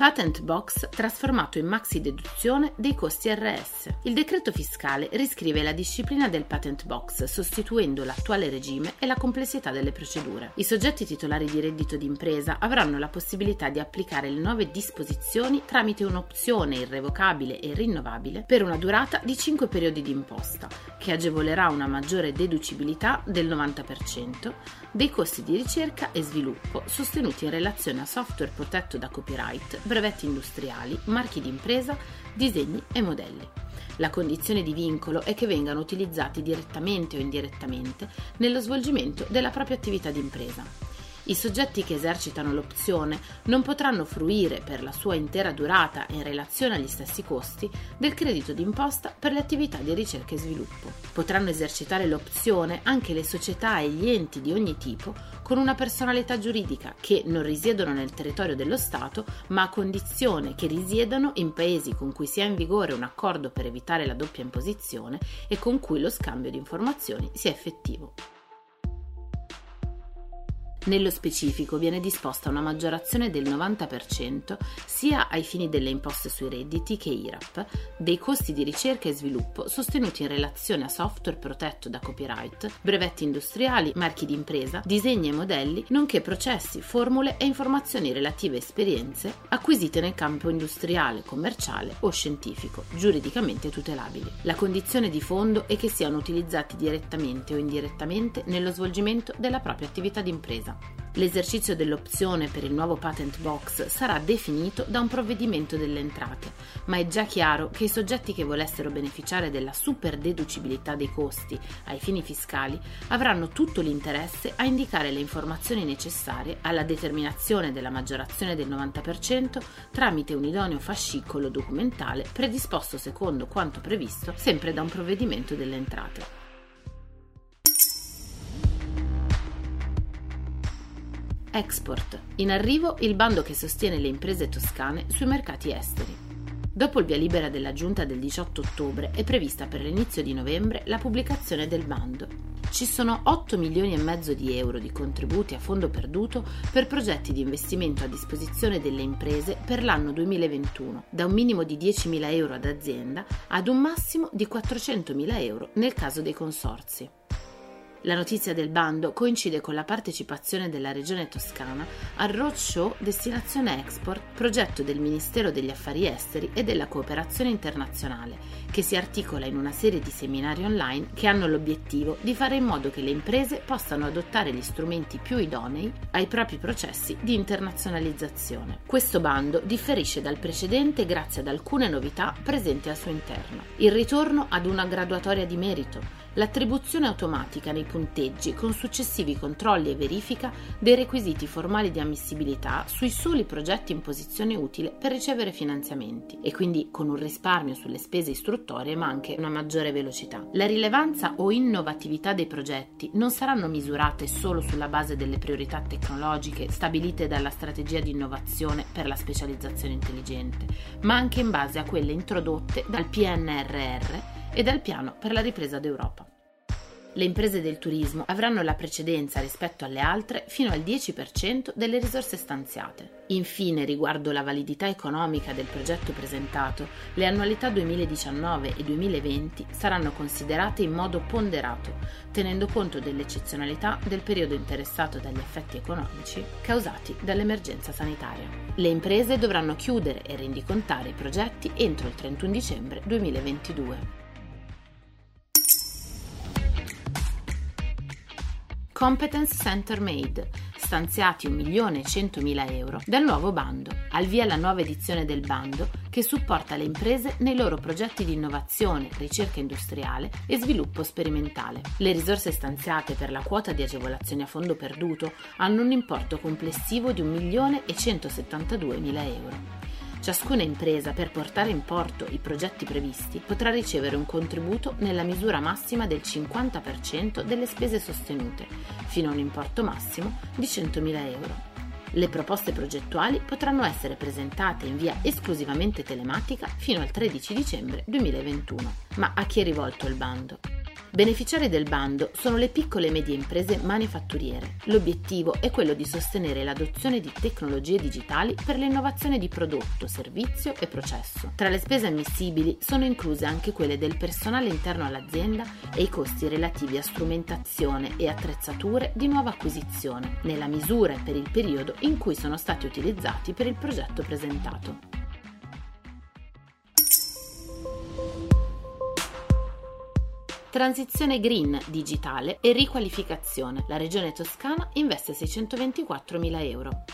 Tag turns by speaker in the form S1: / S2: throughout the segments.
S1: Patent Box trasformato in maxi deduzione dei costi RS. Il decreto fiscale riscrive la disciplina del Patent Box, sostituendo l'attuale regime e la complessità delle procedure. I soggetti titolari di reddito d'impresa avranno la possibilità di applicare le nuove disposizioni tramite un'opzione irrevocabile e rinnovabile per una durata di 5 periodi di imposta, che agevolerà una maggiore deducibilità del 90% dei costi di ricerca e sviluppo sostenuti in relazione a software protetto da copyright brevetti industriali, marchi d'impresa, disegni e modelli. La condizione di vincolo è che vengano utilizzati direttamente o indirettamente nello svolgimento della propria attività di impresa. I soggetti che esercitano l'opzione non potranno fruire per la sua intera durata in relazione agli stessi costi del credito d'imposta per le attività di ricerca e sviluppo. Potranno esercitare l'opzione anche le società e gli enti di ogni tipo con una personalità giuridica che non risiedono nel territorio dello Stato, ma a condizione che risiedano in paesi con cui sia in vigore un accordo per evitare la doppia imposizione e con cui lo scambio di informazioni sia effettivo. Nello specifico viene disposta una maggiorazione del 90% sia ai fini delle imposte sui redditi che IRAP, dei costi di ricerca e sviluppo sostenuti in relazione a software protetto da copyright, brevetti industriali, marchi di impresa, disegni e modelli, nonché processi, formule e informazioni relative a esperienze acquisite nel campo industriale, commerciale o scientifico, giuridicamente tutelabili. La condizione di fondo è che siano utilizzati direttamente o indirettamente nello svolgimento della propria attività di impresa impresa. L'esercizio dell'opzione per il nuovo patent box sarà definito da un provvedimento delle entrate, ma è già chiaro che i soggetti che volessero beneficiare della super deducibilità dei costi ai fini fiscali avranno tutto l'interesse a indicare le informazioni necessarie alla determinazione della maggiorazione del 90% tramite un idoneo fascicolo documentale predisposto secondo quanto previsto sempre da un provvedimento delle entrate. Export. In arrivo il bando che sostiene le imprese toscane sui mercati esteri. Dopo il via libera della Giunta del 18 ottobre è prevista per l'inizio di novembre la pubblicazione del bando. Ci sono 8 milioni e mezzo di euro di contributi a fondo perduto per progetti di investimento a disposizione delle imprese per l'anno 2021, da un minimo di 10.000 euro ad azienda ad un massimo di 400.000 euro nel caso dei consorzi. La notizia del bando coincide con la partecipazione della Regione Toscana al Roadshow Destinazione Export, progetto del Ministero degli Affari Esteri e della Cooperazione Internazionale, che si articola in una serie di seminari online che hanno l'obiettivo di fare in modo che le imprese possano adottare gli strumenti più idonei ai propri processi di internazionalizzazione. Questo bando differisce dal precedente grazie ad alcune novità presenti al suo interno. Il ritorno ad una graduatoria di merito, l'attribuzione automatica nei punteggi con successivi controlli e verifica dei requisiti formali di ammissibilità sui soli progetti in posizione utile per ricevere finanziamenti e quindi con un risparmio sulle spese istruttorie ma anche una maggiore velocità. La rilevanza o innovatività dei progetti non saranno misurate solo sulla base delle priorità tecnologiche stabilite dalla strategia di innovazione per la specializzazione intelligente, ma anche in base a quelle introdotte dal PNRR e dal piano per la ripresa d'Europa. Le imprese del turismo avranno la precedenza rispetto alle altre fino al 10% delle risorse stanziate. Infine, riguardo la validità economica del progetto presentato, le annualità 2019 e 2020 saranno considerate in modo ponderato, tenendo conto dell'eccezionalità del periodo interessato dagli effetti economici causati dall'emergenza sanitaria. Le imprese dovranno chiudere e rendicontare i progetti entro il 31 dicembre 2022. Competence Center Made, stanziati 1.100.000 euro dal nuovo bando. Al via la nuova edizione del bando che supporta le imprese nei loro progetti di innovazione, ricerca industriale e sviluppo sperimentale. Le risorse stanziate per la quota di agevolazioni a fondo perduto hanno un importo complessivo di 1.172.000 euro. Ciascuna impresa, per portare in porto i progetti previsti, potrà ricevere un contributo nella misura massima del 50% delle spese sostenute, fino a un importo massimo di 100.000 euro. Le proposte progettuali potranno essere presentate in via esclusivamente telematica fino al 13 dicembre 2021. Ma a chi è rivolto il bando? Beneficiari del bando sono le piccole e medie imprese manifatturiere. L'obiettivo è quello di sostenere l'adozione di tecnologie digitali per l'innovazione di prodotto, servizio e processo. Tra le spese ammissibili sono incluse anche quelle del personale interno all'azienda e i costi relativi a strumentazione e attrezzature di nuova acquisizione, nella misura e per il periodo in cui sono stati utilizzati per il progetto presentato. Transizione green digitale e riqualificazione. La regione toscana investe 624.000 euro.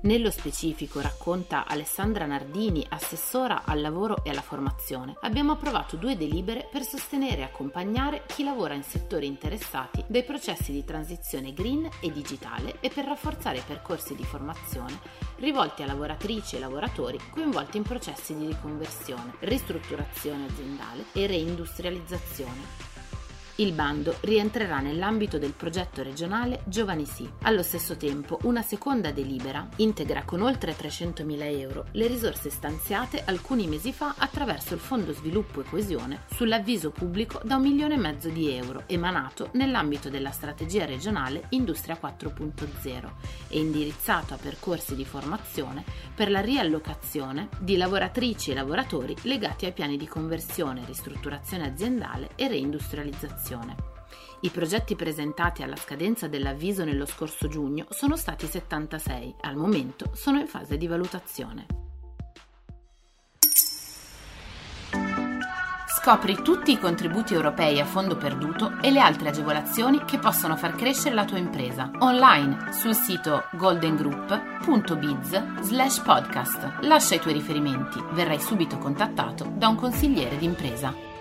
S1: Nello specifico, racconta Alessandra Nardini, assessora al lavoro e alla formazione, abbiamo approvato due delibere per sostenere e accompagnare chi lavora in settori interessati dai processi di transizione green e digitale e per rafforzare i percorsi di formazione rivolti a lavoratrici e lavoratori coinvolti in processi di riconversione, ristrutturazione aziendale e reindustrializzazione. Il bando rientrerà nell'ambito del progetto regionale Giovani Sì. Allo stesso tempo, una seconda delibera integra con oltre 300.000 euro le risorse stanziate alcuni mesi fa attraverso il Fondo Sviluppo e Coesione sull'avviso pubblico da un milione e mezzo di euro emanato nell'ambito della strategia regionale Industria 4.0 e indirizzato a percorsi di formazione per la riallocazione di lavoratrici e lavoratori legati ai piani di conversione, ristrutturazione aziendale e reindustrializzazione formazione. I progetti presentati alla scadenza dell'avviso nello scorso giugno sono stati 76, al momento sono in fase di valutazione. Scopri tutti i contributi europei a fondo perduto e le altre agevolazioni che possono far crescere la tua impresa online sul sito goldengroup.biz podcast. Lascia i tuoi riferimenti, verrai subito contattato da un consigliere d'impresa.